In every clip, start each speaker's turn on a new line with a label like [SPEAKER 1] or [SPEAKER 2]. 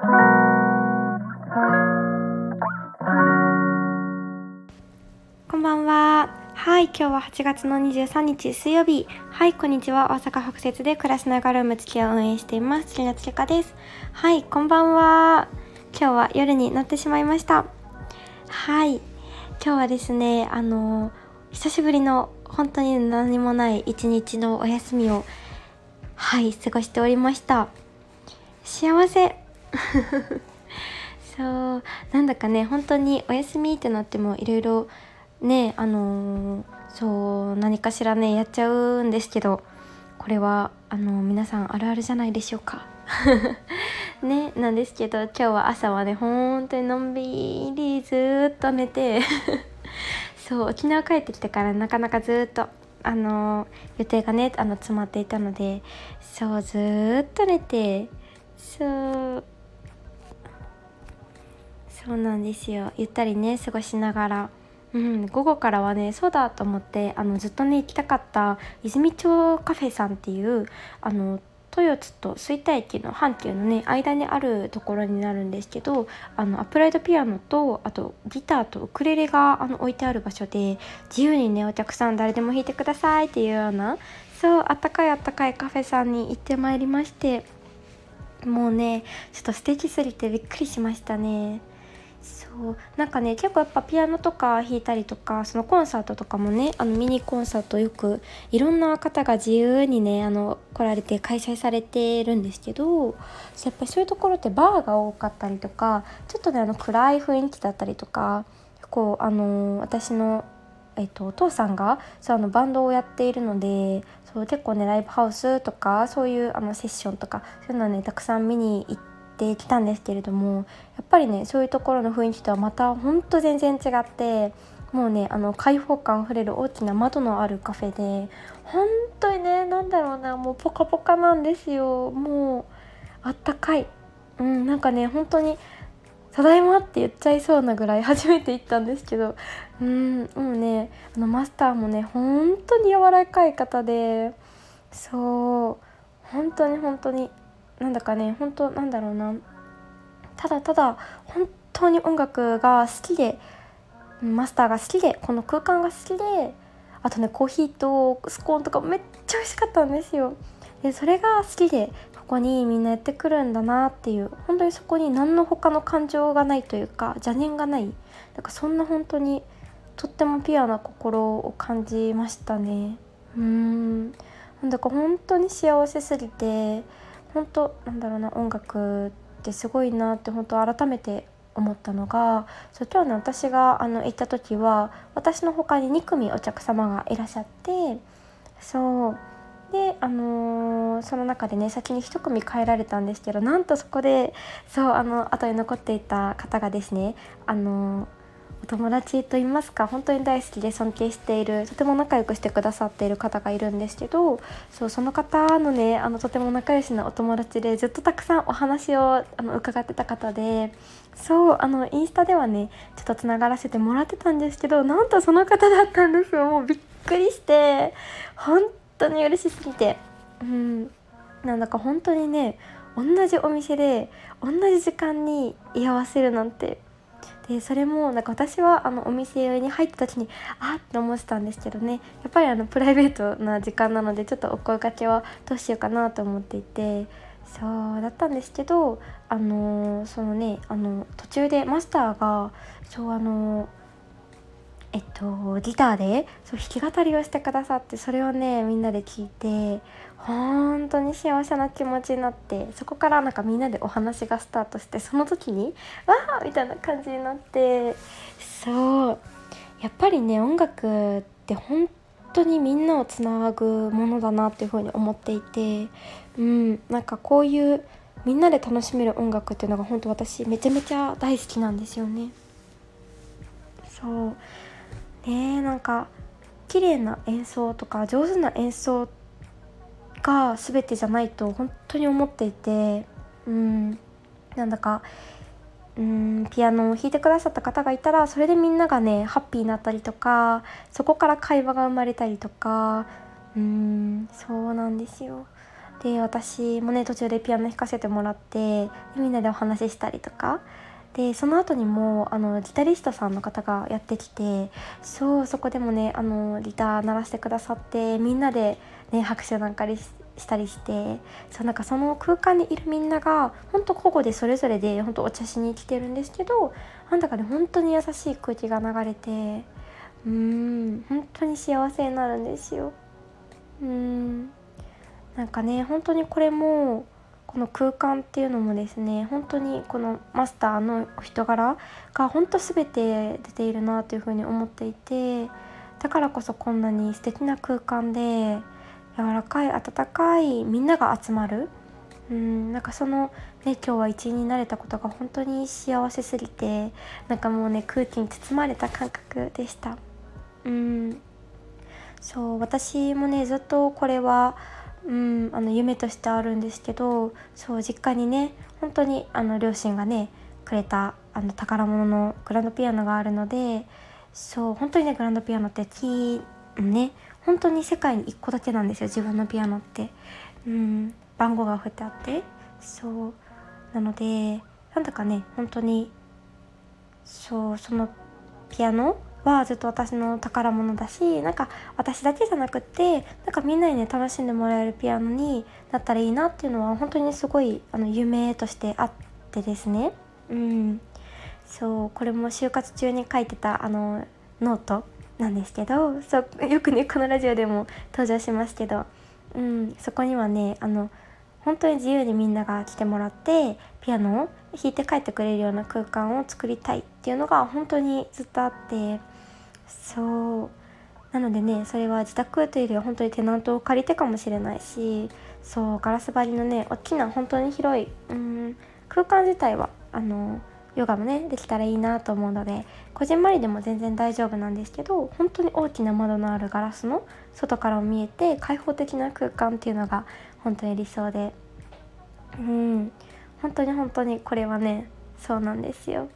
[SPEAKER 1] こんばんは。はい、今日は8月の23日水曜日。はい、こんにちは。大阪北節で暮らしながらムツキを運営しています。つりなつきかです。はい、こんばんは。今日は夜になってしまいました。はい、今日はですね、あの久しぶりの本当に何もない一日のお休みをはい過ごしておりました。幸せ。そうなんだかね本当にお休みってなってもいろいろねあのーそう何かしらねやっちゃうんですけどこれはあの皆さんあるあるじゃないでしょうか。ねなんですけど今日は朝はね本当にのんびりずっと寝て そう沖縄帰ってきてからなかなかずっとあの予定がねあの詰まっていたのでそうずっと寝てそうそうなんですよゆったりね過ごしながら、うん、午後からはねそうだと思ってあのずっとね行きたかった泉町カフェさんっていうあの豊津と吹田駅の阪急のね間にあるところになるんですけどあのアップライドピアノとあとギターとウクレレがあの置いてある場所で自由にねお客さん誰でも弾いてくださいっていうようなそうあったかいあったかいカフェさんに行ってまいりましてもうねちょっと素敵すぎてびっくりしましたね。そう。なんかね結構やっぱピアノとか弾いたりとかそのコンサートとかもねあのミニコンサートよくいろんな方が自由にねあの来られて開催されてるんですけどやっぱりそういうところってバーが多かったりとかちょっとねあの暗い雰囲気だったりとかこうあの私のえっと、お父さんがそうあのバンドをやっているのでそう結構ねライブハウスとかそういうあのセッションとかそういうのをねたくさん見に行ってってきたんですけれどもやっぱりねそういうところの雰囲気とはまたほんと全然違ってもうねあの開放感あふれる大きな窓のあるカフェで本当にねなんだろうなもうポカポカなんですよ。もうあったかい。うんなんかね本当にただいまって言っちゃいそうなぐらい 初めて行ったんですけどうんもうねあのマスターもね本当に柔らかい方でそう本当に本当になんだかね本当なんだろうな。ただただ本当に音楽が好きでマスターが好きでこの空間が好きであとねコーヒーとスコーンとかめっちゃ美味しかったんですよ。でそれが好きでここにみんなやってくるんだなっていう本当にそこに何の他の感情がないというか邪念がないなんかそんな本当にとってもピュアな心を感じましたね。うん。なんだか本当に幸せすぎて本当なんだろうな音楽ってすごいなって本当改めて思ったのがそう今日ね私があの行った時は私の他に2組お客様がいらっしゃってそう。であのーその中でね先に1組帰られたんですけどなんとそこでそうあの後に残っていた方がですねあのーお友達と言いますか本当に大好きで尊敬しているとても仲良くしてくださっている方がいるんですけどそうその方のねあのとても仲良しなお友達でずっとたくさんお話をあの伺ってた方でそうあのインスタではねちょっとつながらせてもらってたんですけどなんとその方だったんですよ。もうびっくりして本当に嬉しすぎて。うん。なんだか本当にね同じお店で同じ時間に居合わせるなんてでそれもなんか私はあのお店に入った時にあって思ってたんですけどね。やっぱりあのプライベートな時間なのでちょっとお声かけはどうしようかなと思っていてそうだったんですけどあのそのねあの途中でマスターがそうあのえっとギターでそう弾き語りをしてくださってそれをねみんなで聞いて本当に幸せな気持ちになってそこからなんかみんなでお話がスタートしてその時に「わー!」みたいな感じになってそうやっぱりね音楽って本当にみんなをつなぐものだなっていうふうに思っていてうんなんかこういうみんなで楽しめる音楽っていうのが本当私めちゃめちゃ大好きなんですよね。そうねえなんか綺麗な演奏とか上手な演奏が全てじゃないと本当に思っていてうんなんだかうんピアノを弾いてくださった方がいたらそれでみんながねハッピーになったりとかそこから会話が生まれたりとかうんそうなんですよ。で私もね途中でピアノ弾かせてもらってみんなでお話ししたりとかでその後にもあのギタリストさんの方がやってきてそうそこでもねあのギター鳴らしてくださってみんなで、ね、拍手なんかしたりしてそうなんかその空間にいるみんなが本当個々でそれぞれで本当お茶しに来てるんですけどなんだかね本当に優しい空気が流れてうん本当に幸せになるんですよ。うんなんかね本当にこれもこの空間っていうのもですね本当にこのマスターの人柄が本当全て出ているなというふうに思っていてだからこそこんなに素敵な空間で柔らかい温かいみんなが集まる。うんなんかそのね今日は一員になれたことが本当に幸せすぎてなんかもうね空気に包まれた感覚でした。うんそう私もねずっとこれはうん、あの夢としてあるんですけどそう実家にね本当にあの両親がねくれたあの宝物のグランドピアノがあるのでそう本当にねグランドピアノってキーね本当に世界に1個だけなんですよ自分のピアノって、うん、番号が振ってあって。そうなのでなんだかね本当にそうそのピアノはずっと私の宝物だしなんか私だけじゃなくってなんかみんなにね楽しんでもらえるピアノになったらいいなっていうのは本当にすごいあの夢としてあってですね。うん。そうこれも就活中に書いてたあのノートなんですけどそうよくねこのラジオでも登場しますけど、うん、そこにはねあの本当に自由にみんなが来てもらってピアノを弾いて帰ってくれるような空間を作りたいっていうのが本当にずっとあって。そう。なのでねそれは自宅というよりは本当にテナントを借りてかもしれないしそうガラス張りのね大きな本当に広いうん空間自体はあのヨガもねできたらいいなと思うのでこじんまりでも全然大丈夫なんですけど本当に大きな窓のあるガラスの外からも見えて開放的な空間っていうのが本当に理想で。うん。本当に本当にこれはねそうなんですよ。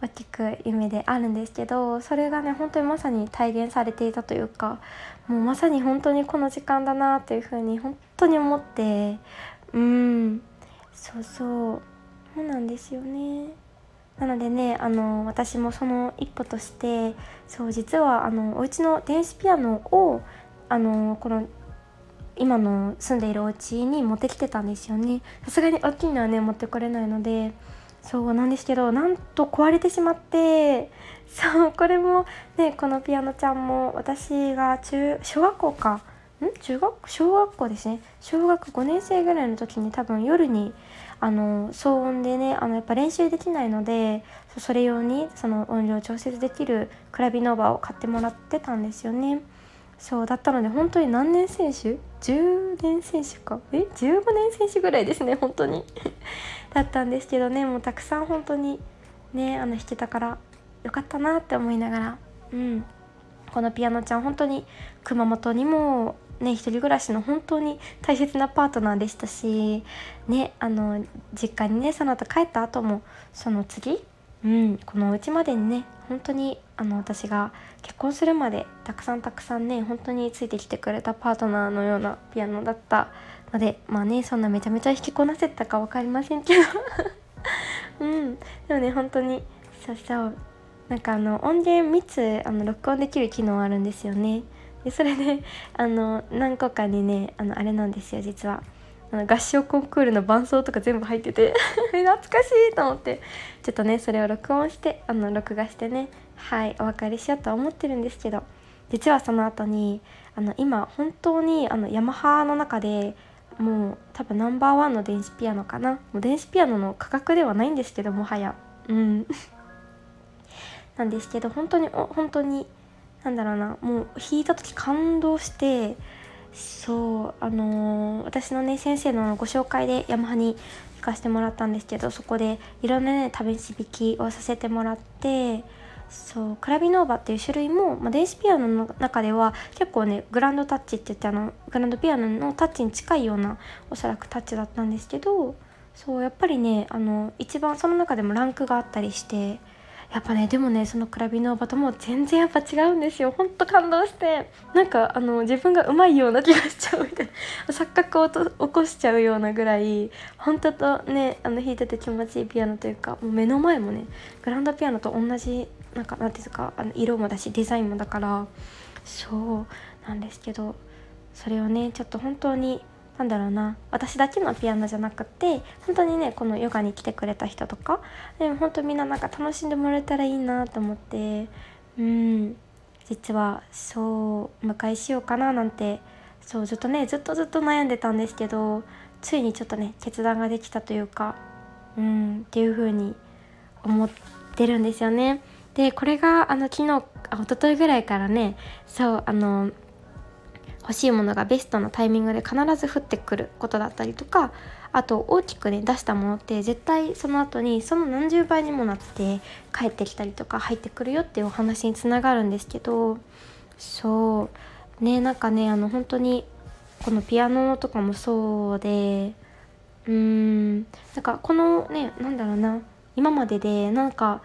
[SPEAKER 1] 大きく夢であるんですけどそれがね本当にまさに体現されていたというかもうまさに本当にこの時間だなというふうに本当に思ってうんそうそうそうなんですよね。なのでねあの私もその一歩としてそう実はあのお家の電子ピアノをあのこの今の住んでいるお家に持ってきてたんですよねさすがに大きいのはね持ってこれないのでそうなんですけどなんと壊れてしまってそうこれもねこのピアノちゃんも私が中小学校かん？中学？小学校ですね。小学5年生ぐらいの時に多分夜にあの騒音でねあのやっぱ練習できないのでそれ用にその音量調節できるクラビノーバを買ってもらってたんですよね。そうだったので本当に何年選手？10年選手か？え？15年選手ぐらいですね本当に。だったんですけどねもうたくさん本当にねあの弾けたからよかったなって思いながらうん。このピアノちゃん本当に熊本にもね一人暮らしの本当に大切なパートナーでしたしねあの実家にねその後帰った後もその次うん、このお家までにね本当にあの私が結婚するまでたくさんたくさんね本当についてきてくれたパートナーのようなピアノだったのでまあねそんなめちゃめちゃ弾きこなせたか分かりませんけど。うん。でもね本当にそうそうなんかあの音源3つあの録音できる機能あるんですよね。でそれで あの何個かにねあのあれなんですよ実は。あの合唱コンクールの伴奏とか全部入ってて。懐かしいと思って。ちょっとねそれを録音してあの録画してね。はいお別れしようとは思ってるんですけど。実はその後にあの今本当にあのヤマハの中でもう多分ナンバーワンの電子ピアノかな。もう電子ピアノの価格ではないんですけどもはや。うん。なんですけど本当に本当になんだろうな。もう弾いた時感動してそうあのー、私のね先生のご紹介でヤマハに行かせてもらったんですけどそこでいろんなね試し弾きをさせてもらってそうクラビノーバっていう種類も、まあ、電子ピアノの中では結構ねグランドタッチって言ってあのグランドピアノのタッチに近いようなおそらくタッチだったんですけどそうやっぱりねあの一番その中でもランクがあったりしてやっぱねでもねそのクラビの場とも全然やっぱ違うんですよ。ほんと感動して。なんかあの自分がうまいような気がしちゃうみたいな。錯覚をと起こしちゃうようなぐらい本当とねあの弾いてて気持ちいいピアノというかもう目の前もねグランドピアノと同じなんかなんていうかあの色もだしデザインもだからそうなんですけどそれをねちょっと本当になんだろうな私だけのピアノじゃなくて本当にねこのヨガに来てくれた人とかでも本当みんななんか楽しんでもらえたらいいなと思ってうん実はそう迎えしようかななんてそうずっとねずっとずっと悩んでたんですけどついにちょっとね決断ができたというかうんっていう風に思ってるんですよね。でこれがあの昨日あ一昨日ぐらいからねそうあの欲しいものがベストのタイミングで必ず降ってくることだったりとかあと大きくね出したものって絶対その後にその何十倍にもなって帰ってきたりとか入ってくるよっていうお話につながるんですけどそうねなんかねあの本当にこのピアノとかもそうでうーんなんかこのねなんだろうな今まででなんか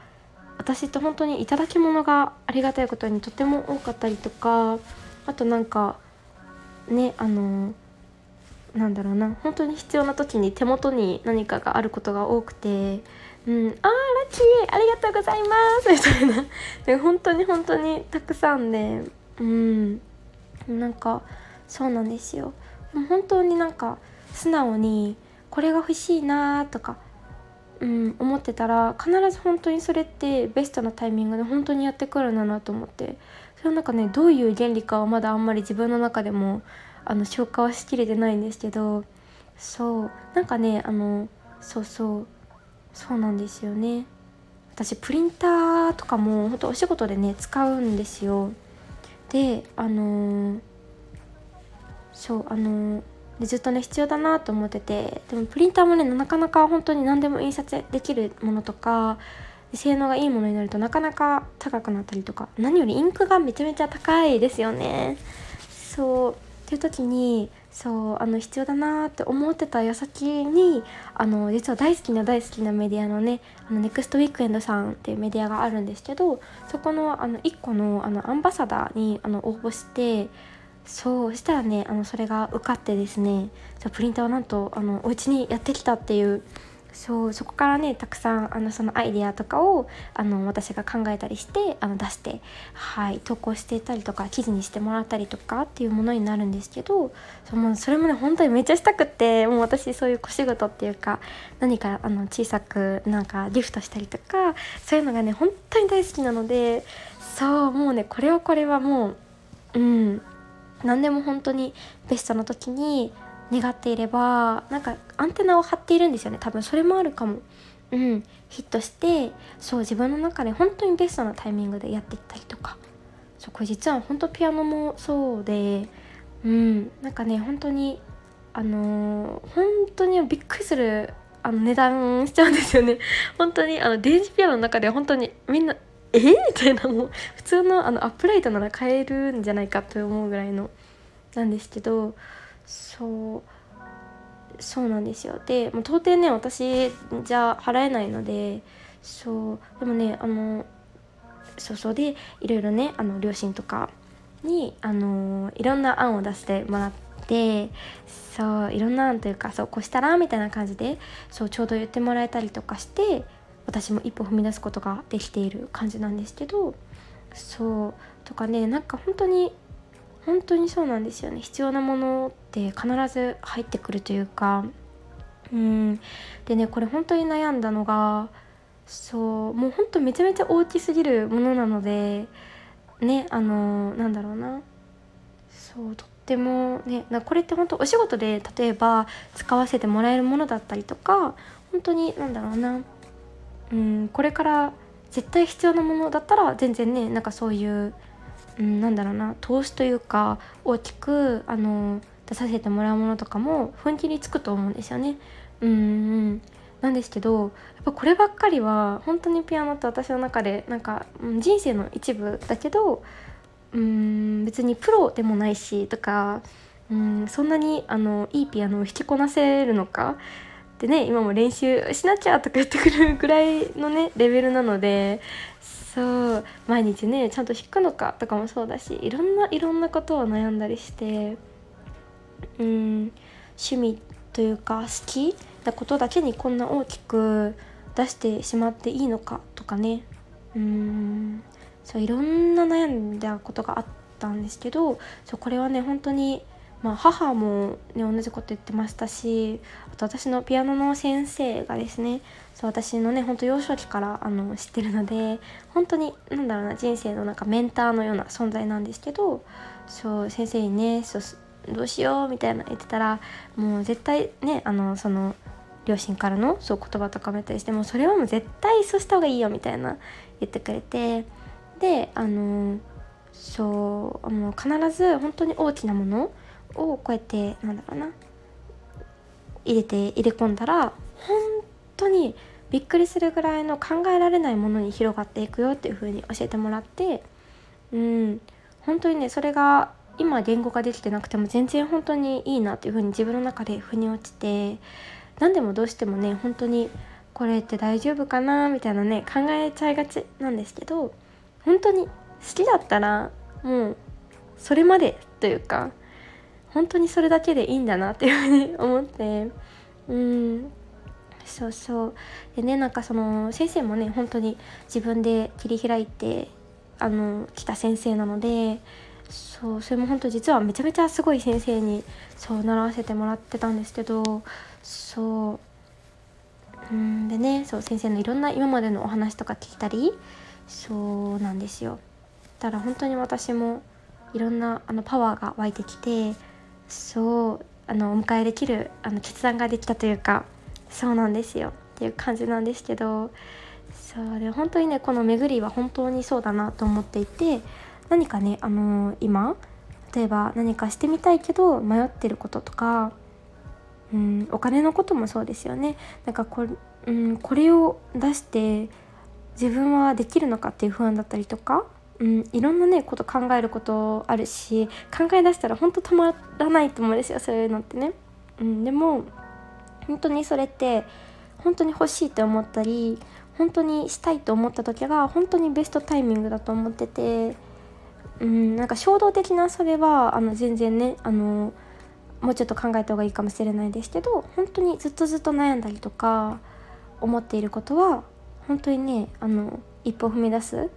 [SPEAKER 1] 私って本当に頂き物がありがたいことにとても多かったりとかあとなんかねあのなんだろうな本当に必要な時に手元に何かがあることが多くて「うん、あーラッキーありがとうございます」みたいな。で本当に本当にたくさんでうんなんかそうなんですよ。本当になんか素直にこれが欲しいなとか、うん、思ってたら必ず本当にそれってベストなタイミングで本当にやってくるんだなと思って。それはなんかねどういう原理かはまだあんまり自分の中でもあの消化はしきれてないんですけどそうなんかねあのそうそうそうなんですよね。私プリンターとかも本当お仕事でね使うんですよ。であのー、そうあのー、でずっとね必要だなと思っててでもプリンターもねなかなか本当に何でも印刷できるものとか性能がいいものになるとなかなか高くなったりとか何よりインクがめちゃめちゃ高いですよね。そうっていう時にそうあの必要だなって思ってた矢先にあの実は大好きな大好きなメディアのねあのネクストウィークエンドさんっていうメディアがあるんですけどそこのあの1個のあのアンバサダーにあの応募してそうしたらねあのそれが受かってですねプリンターはなんとあのお家にやってきたっていうそうそこからねたくさんあのそのアイデアとかをあの私が考えたりしてあの出して、はい、投稿していたりとか記事にしてもらったりとかっていうものになるんですけどそもそれもね本当にめっちゃしたくってもう私そういう小仕事っていうか何かあの小さくなんかギフトしたりとかそういうのがね本当に大好きなのでそうもうねこれはこれはもううん何でも本当にベストの時に願っていればなんかアンテナを張っているんですよね。多分それもあるかも。うん、ヒットしてそう自分の中で本当にベストなタイミングでやっていったりとか。そうこれ実は本当ピアノもそうで。うん。なんかね本当にあのー、本当にびっくりするあの値段しちゃうんですよね。本当にあの電子ピアノの中で本当にみんなえ？みたいなもう普通のあのアップライトなら買えるんじゃないかと思うぐらいのなんですけどそうそうなんですよ。でもう到底ね私じゃ払えないのでそうでもねあのそうそうでいろいろねあの両親とかにあのいろんな案を出してもらってそういろんな案というかそうこうしたらみたいな感じでそうちょうど言ってもらえたりとかして私も一歩踏み出すことができている感じなんですけどそうとかねなんか本当に本当にそうなんですよね。必要なものって必ず入ってくるというかうん。でねこれ本当に悩んだのがそうもうほんとめちゃめちゃ大きすぎるものなのでねあのなんだろうな。そうとってもねこれって本当お仕事で例えば使わせてもらえるものだったりとか本当になんだろうな。うんこれから絶対必要なものだったら全然ねなんかそういううん、なんだろうな投資というか大きくあの出させてもらうものとかも踏ん切りつくと思うんですよね。なんですけどやっぱこればっかりは本当にピアノって私の中でなんか人生の一部だけどうん別にプロでもないしとかうんそんなにあのいいピアノを弾きこなせるのかでね今も練習しなきゃとか言ってくるぐらいのねレベルなのでそう毎日ねちゃんと弾くのかとかもそうだしいろんないろんなことを悩んだりしてうん趣味というか好きなことだけにこんな大きく出してしまっていいのかとかね。うんそういろんな悩んだことがあったんですけどそうこれはね本当にまあ、母も、ね、同じこと言ってましたしあと私のピアノの先生がですねそう私のねほんと幼少期からあの知ってるので本当に何だろうな人生のなんかメンターのような存在なんですけどそう先生にねそうどうしようみたいな言ってたらもう絶対ねあのその両親からのそう言葉とかもやったりしてもそれはもう絶対そうした方がいいよみたいな言ってくれてであのそうもう必ず本当に大きなものをこうやってなんだろうな入れて入れ込んだら本当にびっくりするぐらいの考えられないものに広がっていくよっていう風に教えてもらってうん本当にねそれが今言語化できてなくても全然本当にいいなっていう風に自分の中で腑に落ちて何でもどうしてもね本当にこれって大丈夫かなみたいなね考えちゃいがちなんですけど本当に好きだったらもうそれまでというか本当にそれだけでいいんだなっていうふうに思って。うん。そうそう。でねなんかその先生もね本当に自分で切り開いてあの来た先生なのでそうそれも本当実はめちゃめちゃすごい先生にそう習わせてもらってたんですけどそう。うんでねそう先生のいろんな今までのお話とか聞いたりそうなんですよ。だから本当に私もいろんなあのパワーが湧いてきてそうあのお迎えできるあの決断ができたというかそうなんですよ。っていう感じなんですけどそうで本当にねこの巡りは本当にそうだなと思っていて何かねあのー、今例えば何かしてみたいけど迷ってることとか、うん、お金のこともそうですよね。なんかこ,、うん、これを出して自分はできるのかっていう不安だったりとかうん、いろんなねこと考えることあるし考え出したら本当たまらないと思うんですよそういうのってね。うん、でも本当にそれって本当に欲しいと思ったり本当にしたいと思った時が本当にベストタイミングだと思ってて、うん、なんか衝動的なそれはあの全然ねあのもうちょっと考えた方がいいかもしれないですけど本当にずっとずっと悩んだりとか思っていることは本当にねあの一歩踏み出す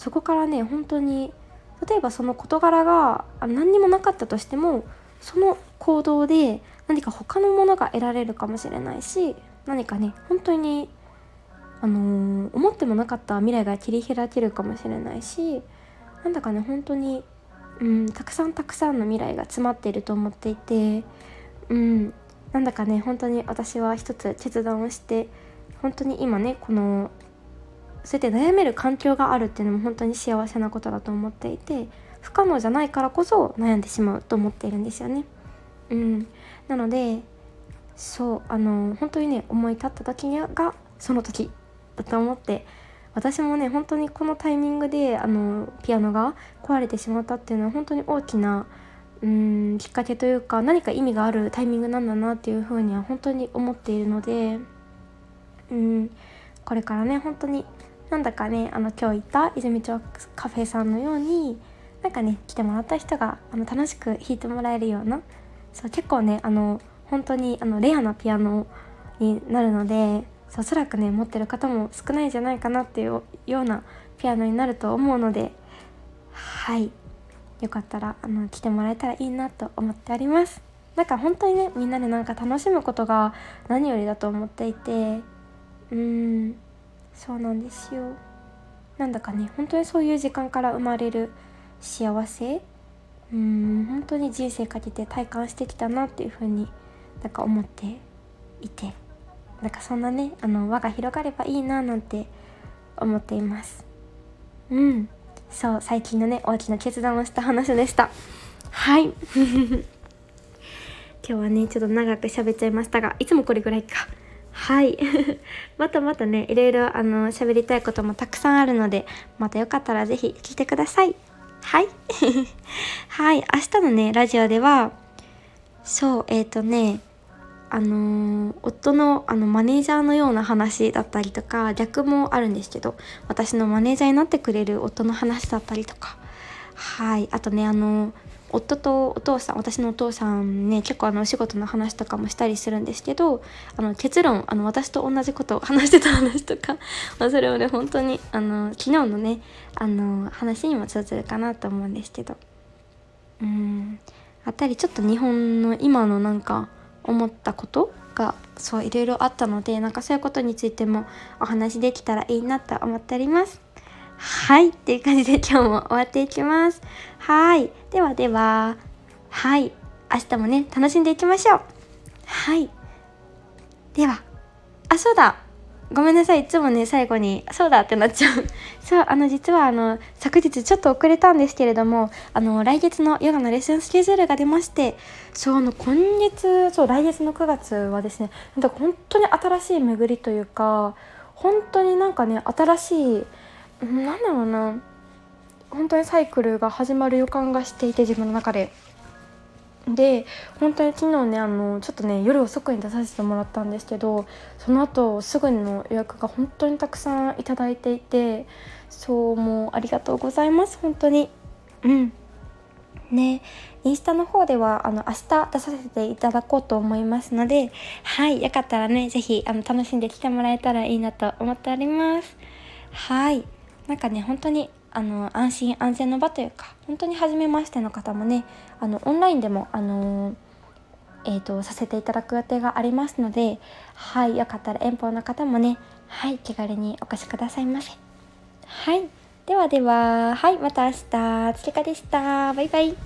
[SPEAKER 1] そこからね本当に例えばその事柄が何にもなかったとしてもその行動で何か他のものが得られるかもしれないし何かね本当にあのー、思ってもなかった未来が切り開けるかもしれないしなんだかね本当に、うん、たくさんたくさんの未来が詰まっていると思っていて、うん、なんだかね本当に私は一つ決断をして本当に今ねこのそうやって悩める環境があるっていうのも本当に幸せなことだと思っていて不可能じゃないからこそ悩んでしまうと思っているんですよね。うん、なのでそうあの本当にね思い立った時がその時だと思って私もね本当にこのタイミングであのピアノが壊れてしまったっていうのは本当に大きなうんきっかけというか何か意味があるタイミングなんだなっていうふうには本当に思っているのでうんこれからね本当になんだかねあの今日行った泉町カフェさんのようになんかね来てもらった人があの楽しく弾いてもらえるようなそう結構ねあの本当にあのレアなピアノになるのでおそらくね持ってる方も少ないんじゃないかなっていうようなピアノになると思うのではい。よかったらあの来てもらえたらいいなと思っております。なんか本当にねみんなでなんか楽しむことが何よりだと思っていてうん。そうなんですよ。なんだかね本当にそういう時間から生まれる幸せ。うん本当に人生かけて体感してきたなっていう風になんか思っていて。なんかそんなねあの輪が広がればいいななんて思っています。うん。そう最近のね大きな決断をした話でした。はい。今日はねちょっと長く喋っちゃいましたがいつもこれぐらいか。はい。またまたねいろいろあの喋りたいこともたくさんあるのでまたよかったら是非聞いてください。はい。はい。明日のねラジオではそうえっ、ー、とねあのー、夫のあのマネージャーのような話だったりとか逆もあるんですけど私のマネージャーになってくれる夫の話だったりとか。はい。あとねあの夫とお父さん私のお父さんね結構あのお仕事の話とかもしたりするんですけどあの結論あの私と同じことを話してた話とか、ま、それをね本当にあの昨日のねあの話にも通ずるかなと思うんですけどうんあったりちょっと日本の今のなんか思ったことがそういろいろあったのでなんかそういうことについてもお話できたらいいなと思っております。はいっていう感じで今日も終わっていきます。はい。ではでははい。明日もね楽しんでいきましょう。はい。では。あそうだ。ごめんなさい。いつもね最後にそうだってなっちゃう。そうあの実はあの昨日ちょっと遅れたんですけれどもあの来月のヨガのレッスンスケジュールが出ましてそうあの今月そう来月の9月はですねなんか本当に新しい巡りというか本当になんかね新しいなんだろうな。本当にサイクルが始まる予感がしていて自分の中で。で本当に昨日ねあのちょっとね夜遅くに出させてもらったんですけどその後すぐの予約が本当にたくさんいただいていてそうもうありがとうございます本当に。うん。ねインスタの方ではあの明日出させていただこうと思いますのではいよかったらね是非楽しんできてもらえたらいいなと思っております。はい。なんかね本当にあの安心安全の場というか本当に初めましての方もねあのオンラインでもあのえーと、させていただく予定がありますのではいよかったら遠方の方もねはい気軽にお越しくださいませ。はいではでははいまた明日つりかでした。バイバイ。